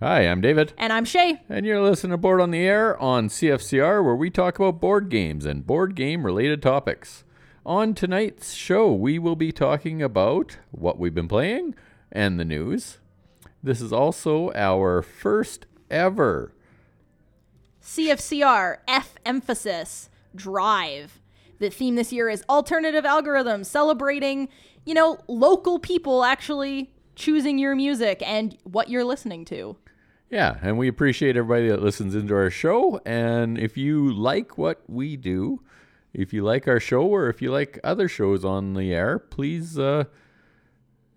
Hi, I'm David. And I'm Shay. And you're listening to Board on the Air on CFCR, where we talk about board games and board game related topics. On tonight's show, we will be talking about what we've been playing and the news. This is also our first ever CFCR F emphasis drive. The theme this year is alternative algorithms, celebrating, you know, local people actually choosing your music and what you're listening to. Yeah, and we appreciate everybody that listens into our show. And if you like what we do, if you like our show or if you like other shows on the air, please uh,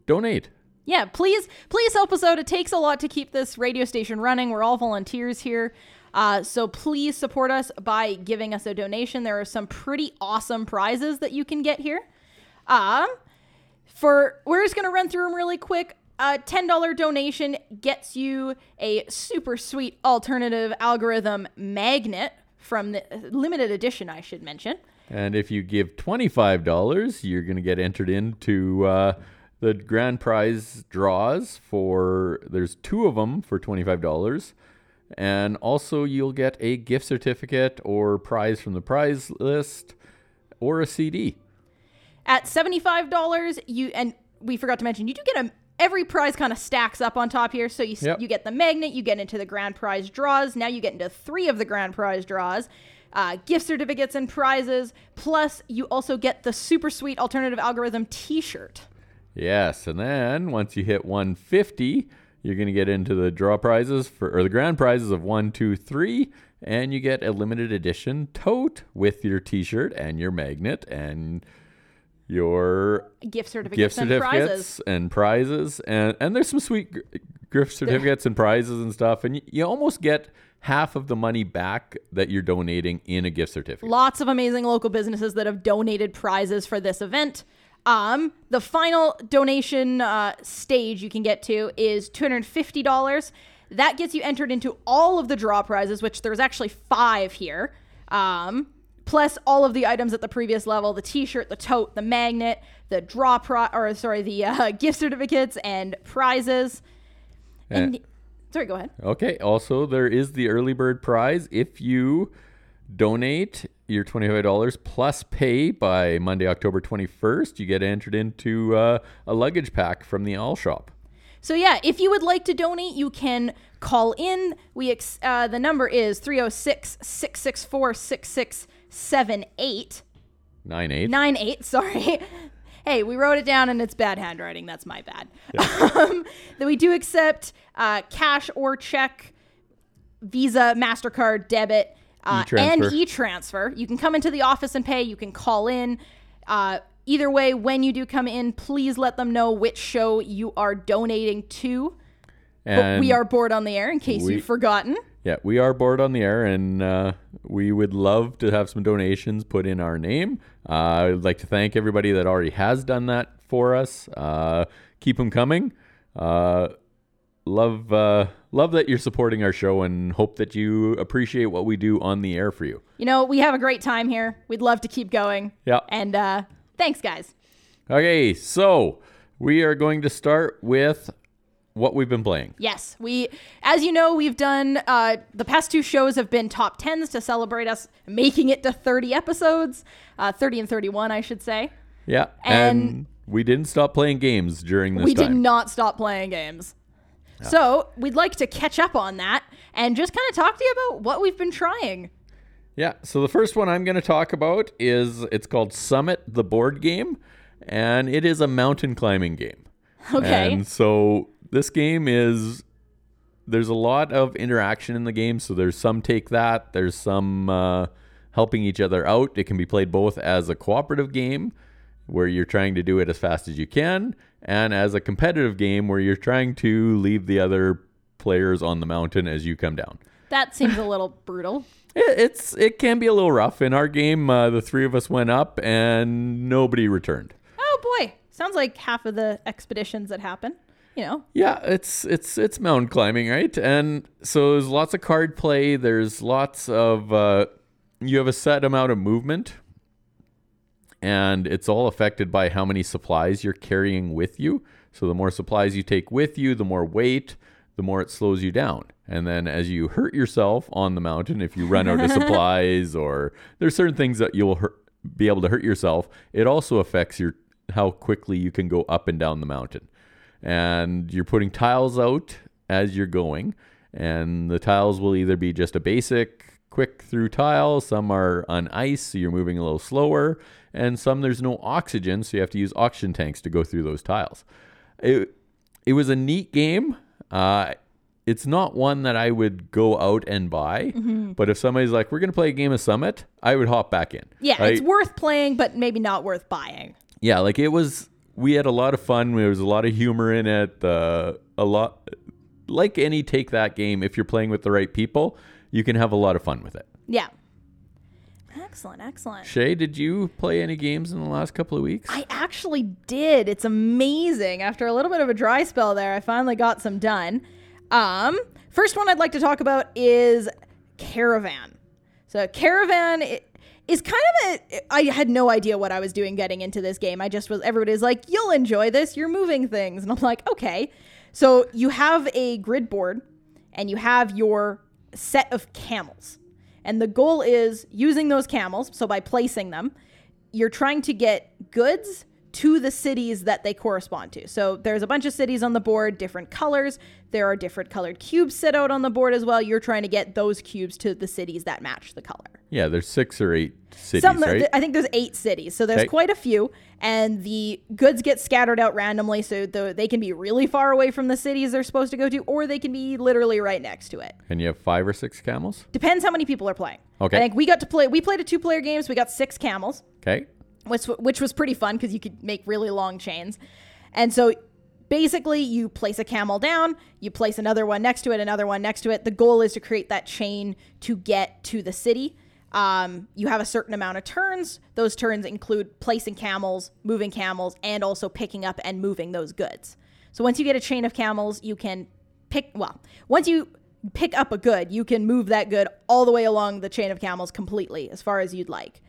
donate. Yeah, please, please help us out. It takes a lot to keep this radio station running. We're all volunteers here. Uh, so please support us by giving us a donation. There are some pretty awesome prizes that you can get here. Um, for we're just gonna run through them really quick. A $10 donation gets you a super sweet alternative algorithm magnet from the limited edition, I should mention. And if you give $25, you're going to get entered into uh, the grand prize draws for, there's two of them for $25. And also, you'll get a gift certificate or prize from the prize list or a CD. At $75, you, and we forgot to mention, you do get a every prize kind of stacks up on top here. So you Yep. you get the magnet, you get into the grand prize draws. Now you get into three of the grand prize draws. Uh, gift certificates and prizes. Plus, you also get the super sweet alternative algorithm T-shirt. Yes, and then once you hit 150, you're going to get into the draw prizes for or the grand prizes of one, two, three, and you get a limited edition tote with your T-shirt and your magnet and your Gift certificates, gift and prizes. and prizes, and and there's some sweet gift certificates and prizes and stuff, and you, you almost get half of the money back that you're donating in a gift certificate. Lots of amazing local businesses that have donated prizes for this event. Um, the final donation uh, stage you can get to is $250. That gets you entered into all of the draw prizes, which there's actually five here. Um, plus all of the items at the previous level the t-shirt the tote the magnet the draw pri- or sorry the uh, gift certificates and prizes and And- sorry go ahead Okay. Also, there is the early bird prize. If you donate your $25 plus pay by Monday, October 21st, you get entered into uh, a luggage pack from the All Shop. So yeah, if you would like to donate, you can call in. We ex- uh, the number is 306-664-6678 Nine eight. sorry. Hey, we wrote it down and it's bad handwriting. That's my bad. Um, that we do accept uh, cash or check, Visa, MasterCard, debit, uh, and E-transfer. e transfer. You can come into the office and pay. You can call in. Uh, either way, when you do come in, please let them know which show you are donating to. But we are Board on the Air in case we- you've forgotten. Yeah, we are Board on the Air, and uh, we would love to have some donations put in our name. Uh, I would like to thank everybody that already has done that for us. Uh, keep them coming. Uh, love, uh, love that you're supporting our show, and hope that you appreciate what we do on the air for you. You know, we have a great time here. We'd love to keep going. Yeah. And uh, thanks, guys. Okay, so we are going to start with what we've been playing. Yes, we, as you know, we've done uh, the past two shows have been top tens to celebrate us making it to 30 episodes, uh, 30 and 31, I should say. Yeah, and, And- we didn't stop playing games during this we time. did not stop playing games. So we'd like to catch up on that and just kind of talk to you about what we've been trying. Yeah. So the first one I'm going to talk about is it's called Summit the board game, and it is a mountain climbing game. Okay. And so this game is there's a lot of interaction in the game. So there's some take that. There's some uh, helping each other out. It can be played both as a cooperative game where you're trying to do it as fast as you can, and as a competitive game where you're trying to leave the other players on the mountain as you come down. that seems a little brutal. It, it's it can be a little rough. In our game, uh, the three of us went up and nobody returned. Oh boy, sounds like half of the expeditions that happen. You know, Yeah, it's it's it's mountain climbing, right? And so there's lots of card play. There's lots of uh, you have a set amount of movement, and it's all affected by how many supplies you're carrying with you. So the more supplies you take with you, the more weight, the more it slows you down. And then as you hurt yourself on the mountain, if you run out of supplies or there's certain things that you'll hurt, be able to hurt yourself, it also affects your how quickly you can go up and down the mountain. And you're putting tiles out as you're going, and the tiles will either be just a basic quick through tile, some are on ice, so you're moving a little slower, and some there's no oxygen, so you have to use oxygen tanks to go through those tiles. It, it was a neat game. Uh, it's not one that I would go out and buy, but if somebody's like, "We're gonna play a game of Summit," I would hop back in. Yeah, Right? it's worth playing, but maybe not worth buying. yeah, like it was. We had a lot of fun. There was a lot of humor in it. Uh, a lot, like any take that game. If you're playing with the right people, you can have a lot of fun with it. Yeah. Excellent, excellent. Shay, did you play any games in the last couple of weeks? I actually did. It's amazing. After a little bit of a dry spell there, I finally got some done. Um, first one I'd like to talk about is Caravan. So Caravan is kind of a I had no idea what I was doing getting into this game. I just was everybody's like, "You'll enjoy this. You're moving things." And I'm like, "Okay." So you have a grid board and you have your set of camels. And the goal is using those camels, so by placing them, you're trying to get goods to the cities that they correspond to. So there's a bunch of cities on the board, different colors. There are different colored cubes set out on the board as well. You're trying to get those cubes to the cities that match the color. yeah, there's six or eight cities, Some, right? I think there's eight cities, so there's Okay. quite a few, and the goods get scattered out randomly, so the, they can be really far away from the cities they're supposed to go to, or they can be literally right next to it. and you have five or six camels. Depends how many people are playing. Okay. I think we got to play. We played a two-player game, so we got six camels. Okay. Which which was pretty fun because you could make really long chains. And so basically you place a camel down, you place another one next to it, another one next to it. The goal is to create that chain to get to the city. Um, you have a certain amount of turns. Those turns include placing camels, moving camels, and also picking up and moving those goods. So once you get a chain of camels, you can pick, well, once you pick up a good, you can move that good all the way along the chain of camels completely as far as you'd like.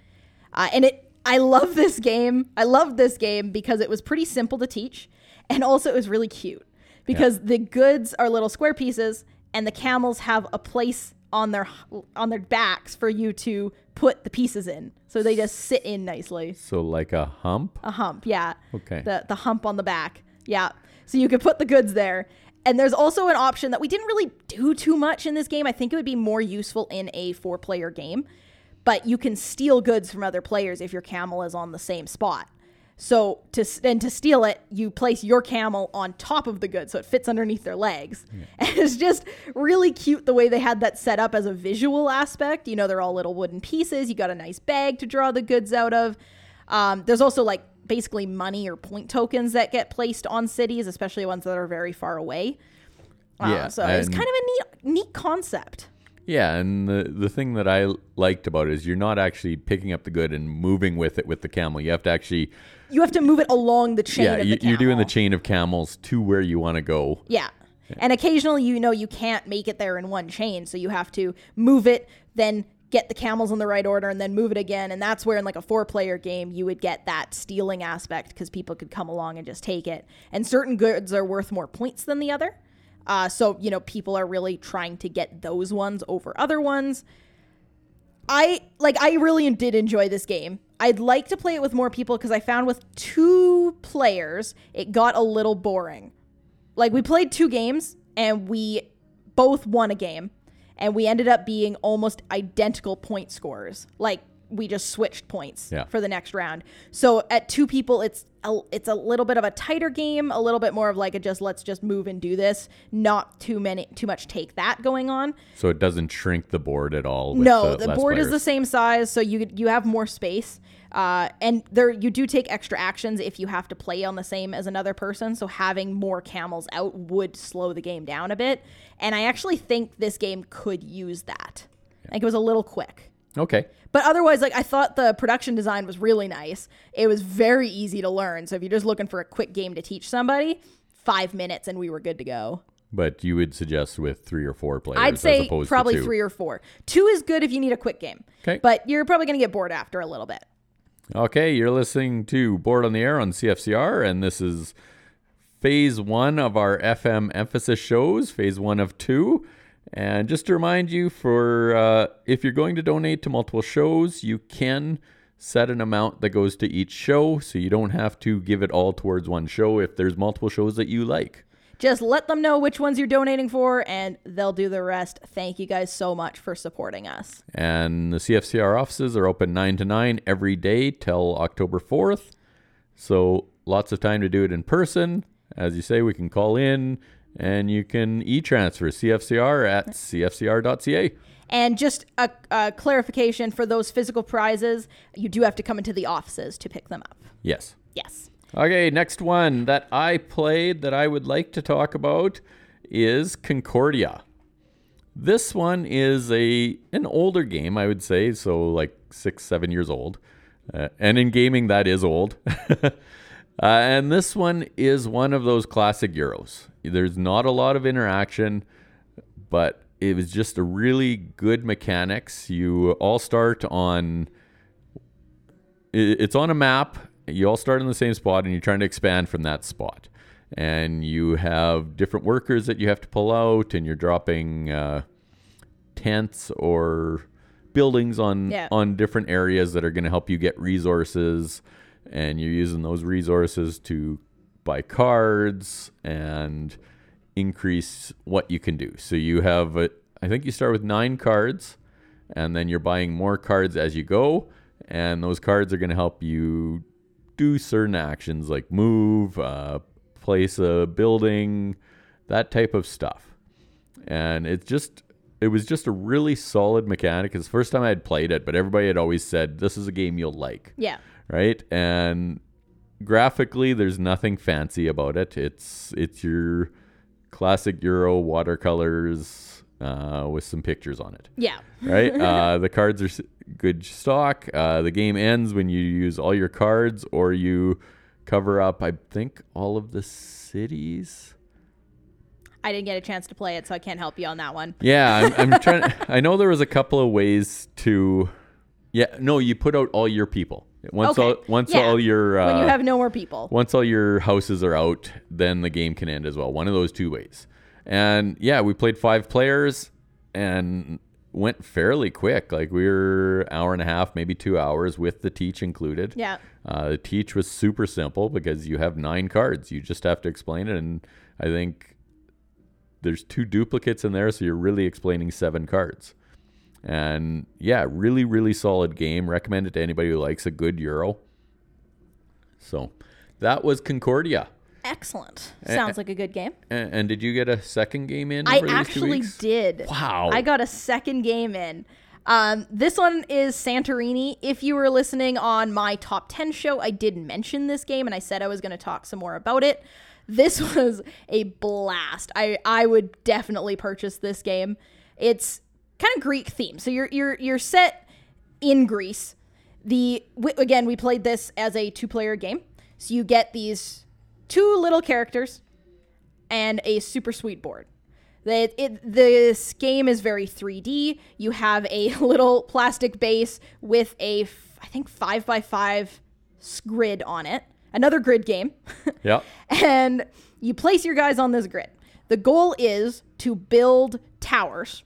Uh, and it, I love this game. I love this game because it was pretty simple to teach, and also it was really cute because the goods are little square pieces, and the camels have a place on their on their backs for you to put the pieces in, so they just sit in nicely. So like a hump. A hump, yeah. Okay. The the hump on the back, yeah. So you could put the goods there. And there's also an option that we didn't really do too much in this game. I think it would be more useful in a four player game but you can steal goods from other players if your camel is on the same spot. So to and to steal it, you place your camel on top of the good, so it fits underneath their legs. And it's just really cute the way they had that set up as a visual aspect. You know, they're all little wooden pieces. You got a nice bag to draw the goods out of. Um, there's also like basically money or point tokens that get placed on cities, especially ones that are very far away. Uh, Yeah, so it's kind of a neat, neat concept. Yeah, and the the thing that I liked about it is you're not actually picking up the good and moving with it with the camel. You have to actually You have to move it along the chain. yeah, of the you, you're doing the chain of camels to where you want to go. Yeah. And occasionally, you know, you can't make it there in one chain. So you have to move it, then get the camels in the right order, and then move it again. And that's where, in like a four player game, you would get that stealing aspect because people could come along and just take it. And certain goods are worth more points than the other. Uh, so, you know, people are really trying to get those ones over other ones. I like I really did enjoy this game. I'd like to play it with more people because I found with two players it got a little boring. Like we played two games and we both won a game and we ended up being almost identical point scores. Like we just switched points Yeah. for the next round. So at two people it's a, it's a little bit of a tighter game, a little bit more of like a just let's just move and do this, not too many too much take that going on. So it doesn't shrink the board at all. With No, the, the board is the same size, so you you have more space. Uh, and there you do take extra actions if you have to play on the same as another person. So having more camels out would slow the game down a bit. And I actually think this game could use that. Like it was a little quick. Okay. But otherwise, like I thought the production design was really nice. It was very easy to learn. So if you're just looking for a quick game to teach somebody, five minutes and we were good to go. But you would suggest with three or four players I'd as say probably three or four. Two is good if you need a quick game. 'Kay. But you're probably going to get bored after a little bit. Okay, you're listening to Board on the Air on CFCR, and this is phase one of our FMphasis shows, phase one of two. And just to remind you, for uh, if you're going to donate to multiple shows, you can set an amount that goes to each show, so you don't have to give it all towards one show if there's multiple shows that you like. Just let them know which ones you're donating for, and they'll do the rest. Thank you guys so much for supporting us. And the CFCR offices are open 9 to 9 every day till October 4th. So lots of time to do it in person. As you say, we can call in and you can e transfer CFCR at cfcr.ca. And just a, a clarification for those physical prizes, you do have to come into the offices to pick them up. Yes. Yes. Okay, next one that I played that I would like to talk about is Concordia. This one is a an older game, I would say, so like six, seven years old. Uh, and in gaming, that is old. uh, and this one is one of those classic Euros. There's not a lot of interaction, but it was just a really good mechanics. You all start on. It's on a map. You all start in the same spot, and you're trying to expand from that spot. And you have different workers that you have to pull out, and you're dropping uh, tents or buildings on Yeah. on different areas that are going to help you get resources. And you're using those resources to buy cards and increase what you can do. So you have, a, I think you start with nine cards, and then you're buying more cards as you go. And those cards are going to help you do certain actions like move, uh, place a building, that type of stuff. And it's just, it was just a really solid mechanic. It's the first time I had played it, but everybody had always said, this is a game you'll like Yeah. right? And graphically, there's nothing fancy about it. It's it's your classic Euro watercolors uh, with some pictures on it, Yeah. right? uh, the cards are good stock. Uh, the game ends when you use all your cards or you cover up. I think all of the cities. I didn't get a chance to play it, so I can't help you on that one. Yeah, I'm, I'm trying. I know there was a couple of ways to. Yeah, no, you put out all your people. Once Okay, all once yeah. all your uh, when you have no more people. once all your houses are out, then the game can end as well. One of those two ways. And yeah, we played five players and went fairly quick. Like we were hour and a half, maybe two hours with the teach included. Yeah. Uh, the teach was super simple because you have nine cards. You just have to explain it. And I think there's two duplicates in there, so you're really explaining seven cards. And yeah, really, really solid game. Recommend it to anybody who likes a good Euro. So that was Concordia. Excellent. Sounds like a good game. And, and did you get a second game in? I over these two actually did. Wow. I got a second game in. Um, this one is Santorini. If you were listening on my top 10 show, I did mention this game and I said I was going to talk some more about it. This was a blast. I, I would definitely purchase this game. It's kind of Greek theme. So you're you're you're set in Greece. The again, we played this as a two-player game. So you get these two little characters and a super sweet board. The, it, this game is very 3D. You have a little plastic base with a, f- I think, 5 by 5 grid on it. Another grid game. Yeah. and you place your guys on this grid. The goal is to build towers,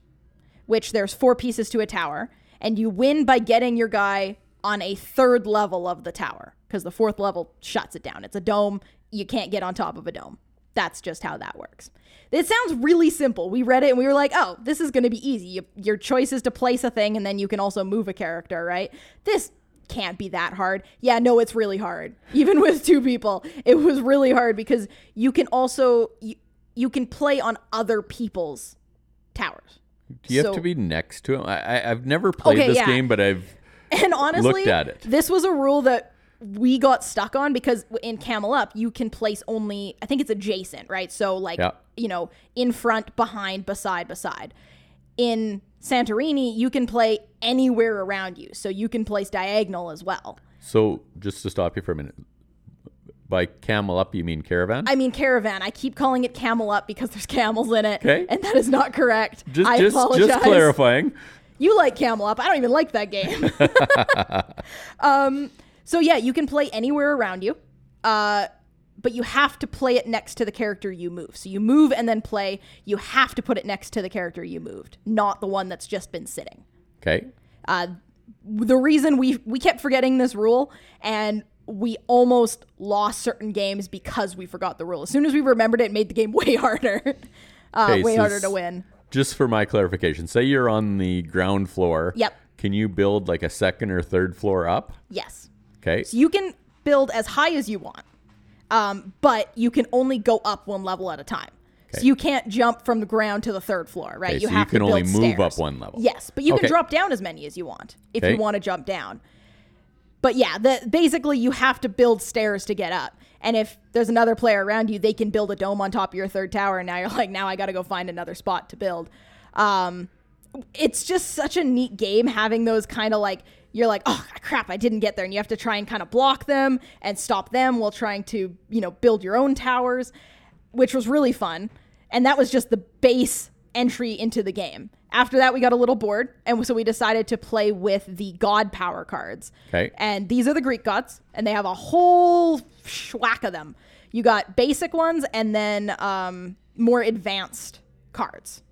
which there's four pieces to a tower, and you win by getting your guy on a third level of the tower because the fourth level shuts it down. It's a dome. You can't get on top of a dome. That's just how that works. It sounds really simple. We read it and we were like, oh, this is going to be easy. You, your choice is to place a thing and then you can also move a character, right? This can't be that hard. Yeah, no, it's really hard. Even with two people, it was really hard because you can also you, you can play on other people's towers. Do you have to be next to him? I, I've never played Okay, this yeah. game, but I've. And honestly, Looked at it. this was a rule that we got stuck on because in Camel Up, you can place only, I think it's adjacent, right? So, like, Yeah. you know, in front, behind, beside, beside. In Santorini, you can play anywhere around you. So you can place diagonal as well. So just to stop you for a minute. By camel up, you mean caravan? I mean, caravan. I keep calling it Camel Up because there's camels in it. Okay. And that is not correct. just, I just, apologize. just clarifying. You like Camel Up. I don't even like that game. um, so yeah, you can play anywhere around you. Uh, but you have to play it next to the character you move. So you move and then play. You have to put it next to the character you moved, not the one that's just been sitting. Okay. Uh, the reason we we kept forgetting this rule and we almost lost certain games because we forgot the rule. As soon as we remembered it, it made the game way harder, uh, Okay, way so harder to win. Just for my clarification, say you're on the ground floor. Yep. Can you build like a second or third floor up? Yes. Okay. So you can build as high as you want, um, but you can only go up one level at a time. So you can't jump from the ground to the third floor, right? Okay, you so you have can to only move stairs. up one level. Yes, but you Okay. can drop down as many as you want if Okay. you want to jump down. But yeah, the, basically you have to build stairs to get up. And if there's another player around you, they can build a dome on top of your third tower. And now you're like, now I got to go find another spot to build. Um, it's just such a neat game having those kind of like you're like oh crap i didn't get there and you have to try and kind of block them and stop them while trying to you know build your own towers which was really fun and that was just the base entry into the game after that we got a little bored. and so we decided to play with the god power cards Okay. and these are the greek gods and they have a whole schwack of them you got basic ones and then um, more advanced cards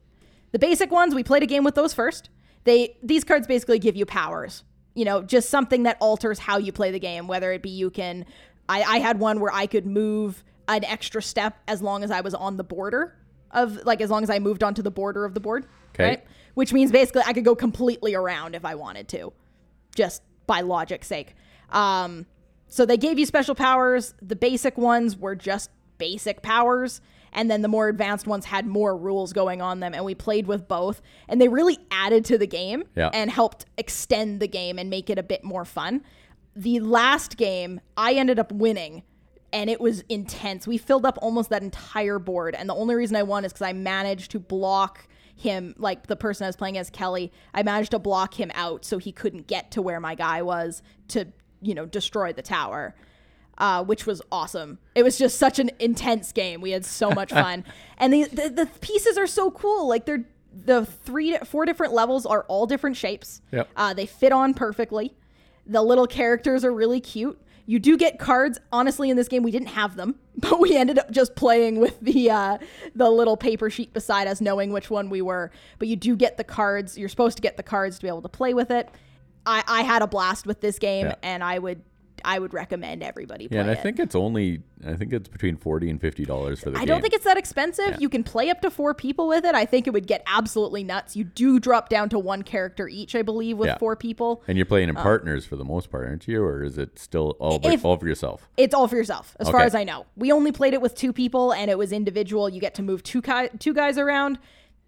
the basic ones, we played a game with those first. They these cards basically give you powers. You know, just something that alters how you play the game. Whether it be you can, I, I had one where I could move an extra step as long as I was on the border of like as long as I moved onto the border of the board. 'Kay. Right. Which means basically I could go completely around if I wanted to, just by logic's sake. Um, so they gave you special powers. The basic ones were just basic powers. And then the more advanced ones had more rules going on them. And we played with both. And they really added to the game Yeah. and helped extend the game and make it a bit more fun. The last game, I ended up winning. And it was intense. We filled up almost that entire board. And the only reason I won is because I managed to block him, like the person I was playing as Kelly, I managed to block him out so he couldn't get to where my guy was to, you know, destroy the tower. Uh, which was awesome. It was just such an intense game. We had so much fun, and the, the the pieces are so cool. Like they're the three four different levels are all different shapes. Yep. Uh, they fit on perfectly. The little characters are really cute. You do get cards. Honestly, in this game, we didn't have them, but we ended up just playing with the uh, the little paper sheet beside us, knowing which one we were. But you do get the cards. You're supposed to get the cards to be able to play with it. I, I had a blast with this game, Yeah. and I would I would recommend everybody play Yeah, and I it. think it's only I think it's between forty and fifty dollars for the I game. don't think it's that expensive. Yeah. You can play up to four people with it. I think it would get absolutely nuts. You do drop down to one character each, I believe, with Yeah. four people. and you're playing in um, partners for the most part, aren't you? Or is it still all, by, If- all for yourself? It's all for yourself, as far as I know. We only played it with two people, and it was individual. You get to move two two guys around.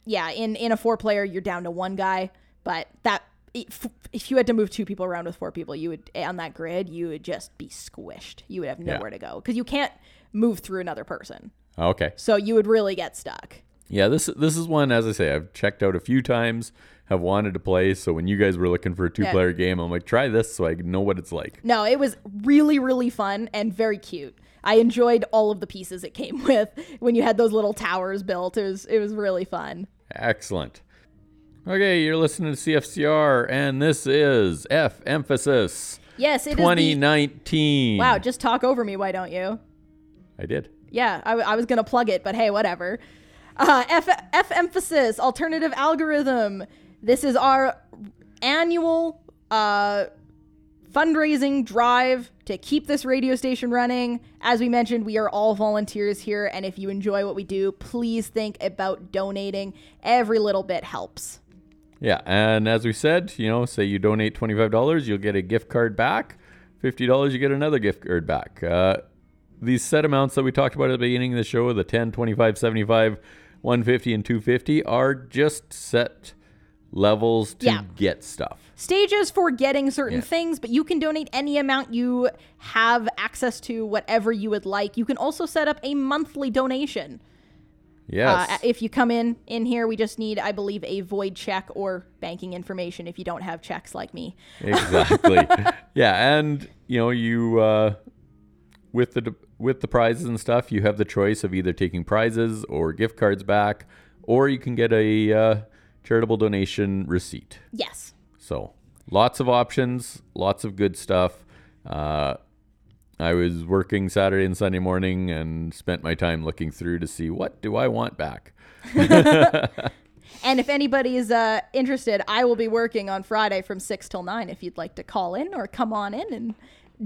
Yeah, in in a four player, you're down to one guy. But that if, if you had to move two people around with four people, you would on that grid, you would just be squished. You would have Yeah. nowhere to go because you can't move through another person. Oh, okay. So you would really get stuck. Yeah, this this is one as I say I've checked out a few times, have wanted to play. So when you guys were looking for a two player game, I'm like, try this so I know what it's like. No, it was really, really fun and very cute. I enjoyed all of the pieces it came with when you had those little towers built. It was it was really fun. Excellent. Okay, you're listening to CFCR, and this is FMphasis Yes, it is 2019. the Wow, just talk over me, why don't you? I did. Yeah, I was gonna plug it, but hey, whatever. Uh, F FMphasis alternative algorithm. This is our annual uh, fundraising drive to keep this radio station running. As we mentioned, we are all volunteers here, and if you enjoy what we do, please think about donating. Every little bit helps. Yeah, and as we said, you know, say you donate $25, you'll get a gift card back. $50, you get another gift card back. Uh, these set amounts that we talked about at the beginning of the show, the 10, 25, 75, 150, and 250, are just set levels to Yeah. get stuff. stages for getting certain Yeah. things, but you can donate any amount you have access to, whatever you would like. You can also set up a monthly donation. Yes. Uh, if you come in in here, we just need, I believe, a void check or banking information if you don't have checks like me. exactly. yeah, and you know, you uh, with the with the prizes and stuff, you have the choice of either taking prizes or gift cards back, or you can get a uh, charitable donation receipt. Yes. So lots of options, lots of good stuff. I was working Saturday and Sunday morning and spent my time looking through to see what do I want back. And if anybody is uh, interested, I will be working on Friday from 6 till 9 if you'd like to call in or come on in and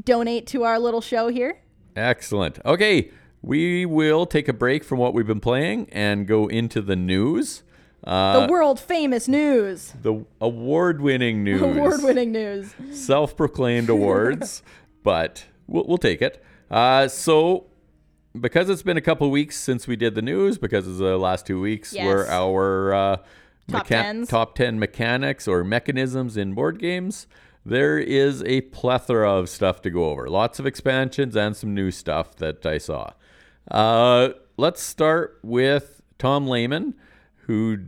donate to our little show here. Excellent. Okay, we will take a break from what we've been playing and go into the news. Uh, The world famous news. the award-winning news. Award winning news. self-proclaimed awards, but we'll, we'll take it. Uh, so, because it's been a couple weeks since we did the news, because of the last two weeks Yes. were our uh, Top mecha- top ten mechanics or mechanisms in board games. There is a plethora of stuff to go over. Lots of expansions and some new stuff that I saw. Uh, let's start with Tom Lehmann, who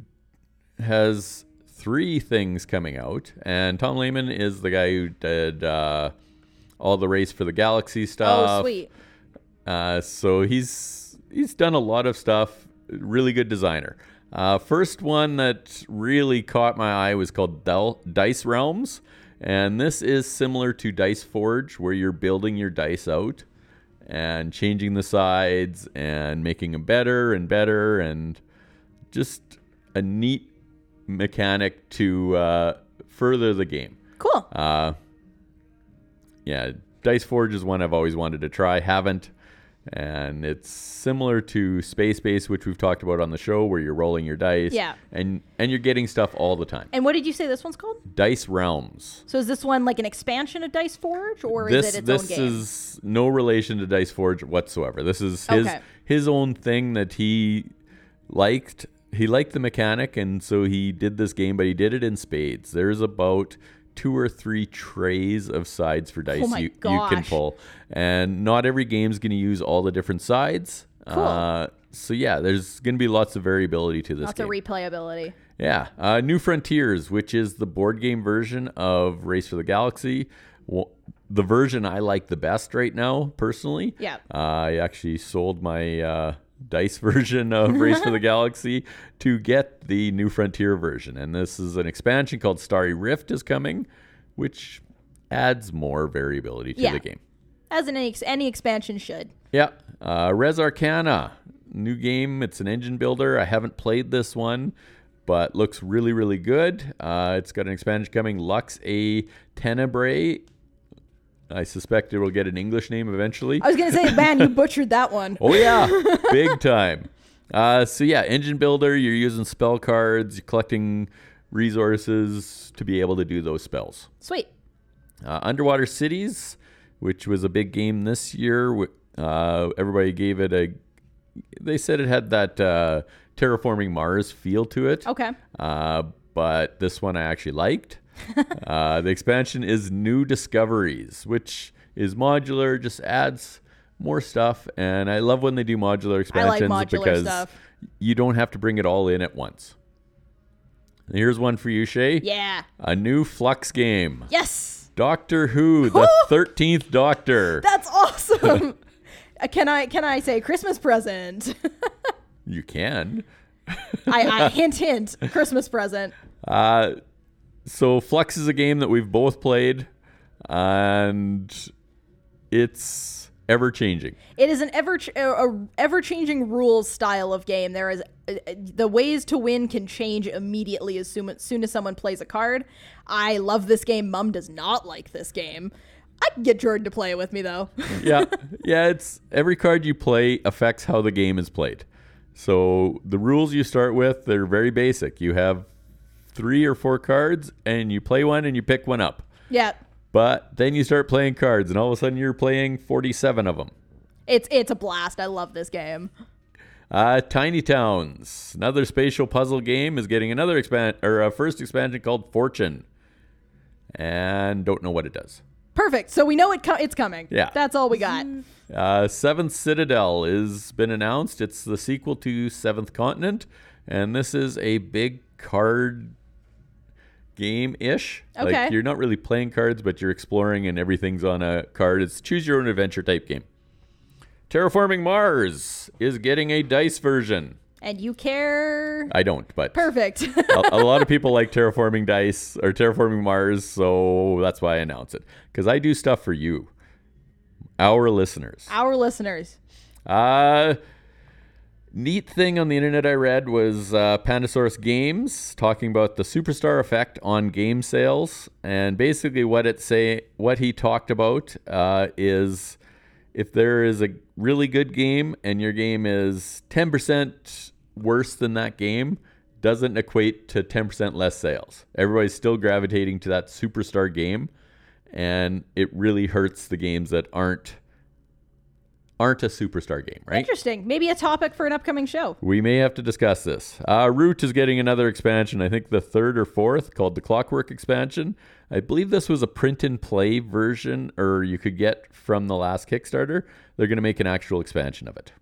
has three things coming out, and Tom Lehmann is the guy who did uh, all the race for the galaxy stuff. oh, sweet. Uh, so he's he's done a lot of stuff. Really good designer. Uh, first one that really caught my eye was called Del- Dice Realms, and this is similar to Dice Forge, where you're building your dice out and changing the sides and making them better and better, and just a neat mechanic to uh, further the game. Cool. Uh, yeah, Dice Forge is one I've always wanted to try. Haven't. And it's similar to Space Base, which we've talked about on the show, where you're rolling your dice. Yeah. And and you're getting stuff all the time. and what did you say this one's called? Dice Realms. So is this one like an expansion of Dice Forge or this is it its this own game? This is no relation to Dice Forge whatsoever. This is his Okay. his own thing that he liked. He liked the mechanic, and so he did this game, but he did it in spades. There's about two or three trays of sides for dice Oh you, you can pull, and not every game's going to use all the different sides. Cool. Uh, so yeah, there's going to be lots of variability to this Lots game. of replayability. Yeah, uh, New Frontiers, which is the board game version of Race for the Galaxy. Well, the version I like the best right now, personally. Yeah. Uh, I actually sold my uh, dice version of Race for the Galaxy to get the New Frontier version, and this is an expansion called Starry Rift is coming, which adds more variability to Yeah. the game. As an any, any expansion should. Yeah. Uh, Res Arcana, new game. It's an engine builder. I haven't played this one, but looks really, really good. Uh, it's got an expansion coming, Lux A Tenebrae. I suspect it will get an English name eventually. I was gonna say, man, you butchered that one. Oh yeah, big time. Uh, so yeah, engine builder. You're using spell cards. You're collecting resources to be able to do those spells. Sweet. Uh, Underwater Cities, which was a big game this year. Uh, everybody gave it a. They said it had that uh, terraforming Mars feel to it. Okay. Uh, but this one I actually liked. uh, the expansion is New Discoveries, which is modular, just adds more stuff. And I love when they do modular I like expansions modular because stuff. you don't have to bring it all in at once. Here's one for you, Shay. Yeah. A new Fluxx game. Yes. Doctor Who, the thirteenth Doctor. That's awesome. Uh, can I can I say Christmas present? You can. I, I hint hint Christmas present. Uh, so Fluxx is a game that we've both played, and it's ever changing. It is an ever ch- ever changing rules style of game. There is uh, uh, the ways to win can change immediately as soon as soon as someone plays a card. I love this game. Mum does not like this game. I can get Jordan to play it with me though. Yeah, yeah. It's every card you play affects how the game is played. So the rules you start with they're very basic. You have three or four cards, and you play one, and you pick one up. yeah, But then you start playing cards, and all of a sudden you're playing forty-seven of them. it's it's a blast. I love this game. Uh, Tiny Towns, another spatial puzzle game, is getting another expand or a first expansion called Fortune, and don't know what it does. Perfect. So we know it co- it's coming. Yeah. That's all we got. Uh, Seventh Citadel is been announced. It's the sequel to Seventh Continent, and this is a big card game ish. Okay. Like you're not really playing cards, but you're exploring, and everything's on a card. It's choose your own adventure type game. Terraforming Mars is getting a dice version. And you care. I don't, but Perfect. a, a lot of people like terraforming dice or terraforming Mars, so that's why I announce it. Because I do stuff for you. our listeners. Our listeners. Uh, neat thing on the internet I read was uh, Pandasaurus Games talking about the superstar effect on game sales, and basically what it say what he talked about uh, is if there is a really good game and your game is ten percent worse than that game, doesn't equate to ten percent less sales. Everybody's still gravitating to that superstar game, and it really hurts the games that aren't aren't a superstar game, right? Interesting. Maybe a topic for an upcoming show. We may have to discuss this. Uh, Root is getting another expansion, I think the third or fourth, called the Clockwork expansion. I believe this was a print and play version, or you could get from the last Kickstarter. They're going to make an actual expansion of it.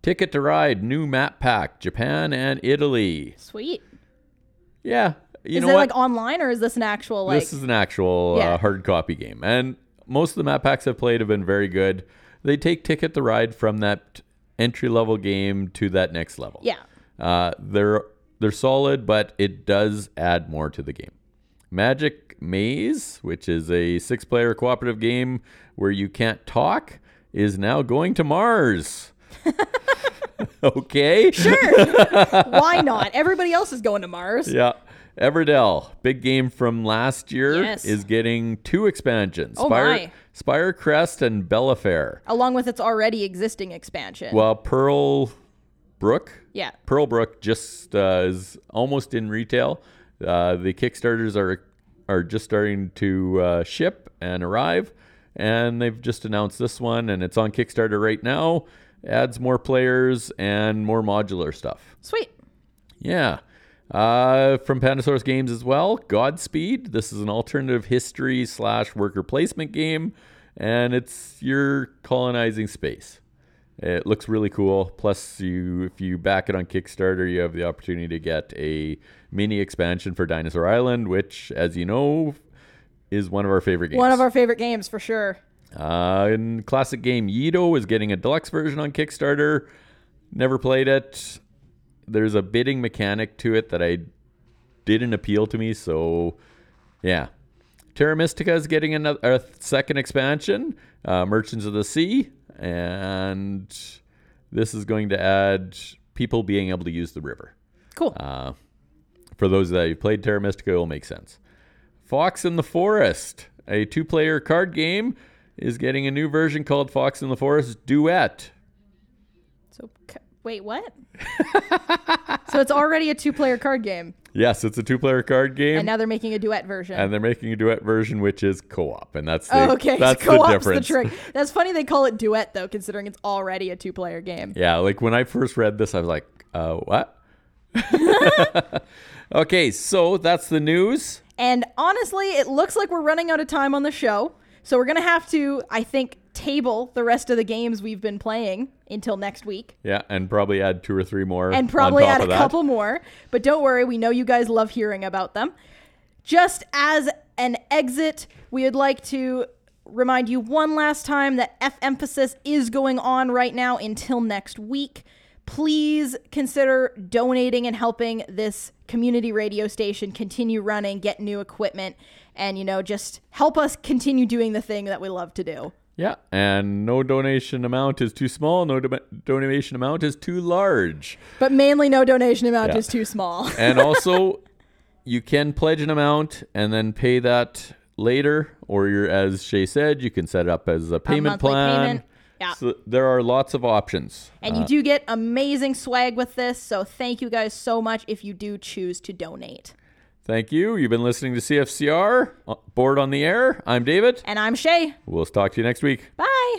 Ticket to Ride, new map pack, Japan and Italy. Sweet. Yeah. You is know it what? like online or is this an actual like? this is an actual Yeah. uh, hard copy game, and most of the map packs I've played have been very good. They take Ticket to Ride from that entry level game to that next level. yeah. Uh, they're they're solid, but it does add more to the game. Magic Maze, which is a six-player cooperative game where you can't talk, is now going to Mars. okay. Sure. Why not? Everybody else is going to Mars. Yeah. Everdell, big game from last year, Yes. is getting two expansions. Oh Spire, my. Spirecrest and Bellafair. Along with its already existing expansion. Well, Pearl Brook yeah. Pearlbrook just uh, is almost in retail. Uh, the Kickstarters are are just starting to uh, ship and arrive, and they've just announced this one, and it's on Kickstarter right now. Adds more players and more modular stuff. Sweet. Yeah. Uh, from Pandasaurus Games as well. Godspeed. This is an alternative history slash worker placement game, and it's you're colonizing space. It looks really cool. Plus, you if you back it on Kickstarter, you have the opportunity to get a mini expansion for Dinosaur Island, which, as you know, is one of our favorite games. One of our favorite games for sure. Uh, and classic game Yedo is getting a deluxe version on Kickstarter. Never played it. There's a bidding mechanic to it that I didn't appeal to me, so yeah. Terra Mystica is getting another a second expansion, uh, Merchants of the Sea, and this is going to add people being able to use the river. Cool. Uh, for those that have played Terra Mystica, it will make sense. Fox in the Forest, a two player card game, is getting a new version called Fox in the Forest Duet. so wait, what? so it's already a two-player card game, Yes, it's a two player card game. and now they're making a duet version. and they're making a duet version, which is co op. And that's the, oh, okay. that's the difference. trick. That's funny they call it duet though, considering it's already a two-player game. Yeah, like when I first read this, I was like, uh, what? okay, so that's the news. And honestly, it looks like we're running out of time on the show. So we're going to have to, I think, table the rest of the games we've been playing until next week. Yeah, and probably add two or three more. And probably add a that. couple more. But don't worry, we know you guys love hearing about them. Just as an exit, we would like to remind you one last time that FMphasis is going on right now until next week. Please consider donating and helping this community radio station continue running, get new equipment, and, you know, just help us continue doing the thing that we love to do. Yeah, and no donation amount is too small. No do- donation amount is too large. But mainly, no donation amount Yeah. is too small. And also, you can pledge an amount and then pay that later, or you're, as Shay said, you can set it up as a payment monthly plan. payment. Yeah. So there are lots of options. And you uh, do get amazing swag with this. So thank you guys so much if you do choose to donate. Thank you. You've been listening to CFCR, uh, Board on the Air. I'm David. And I'm Shay. We'll talk to you next week. Bye.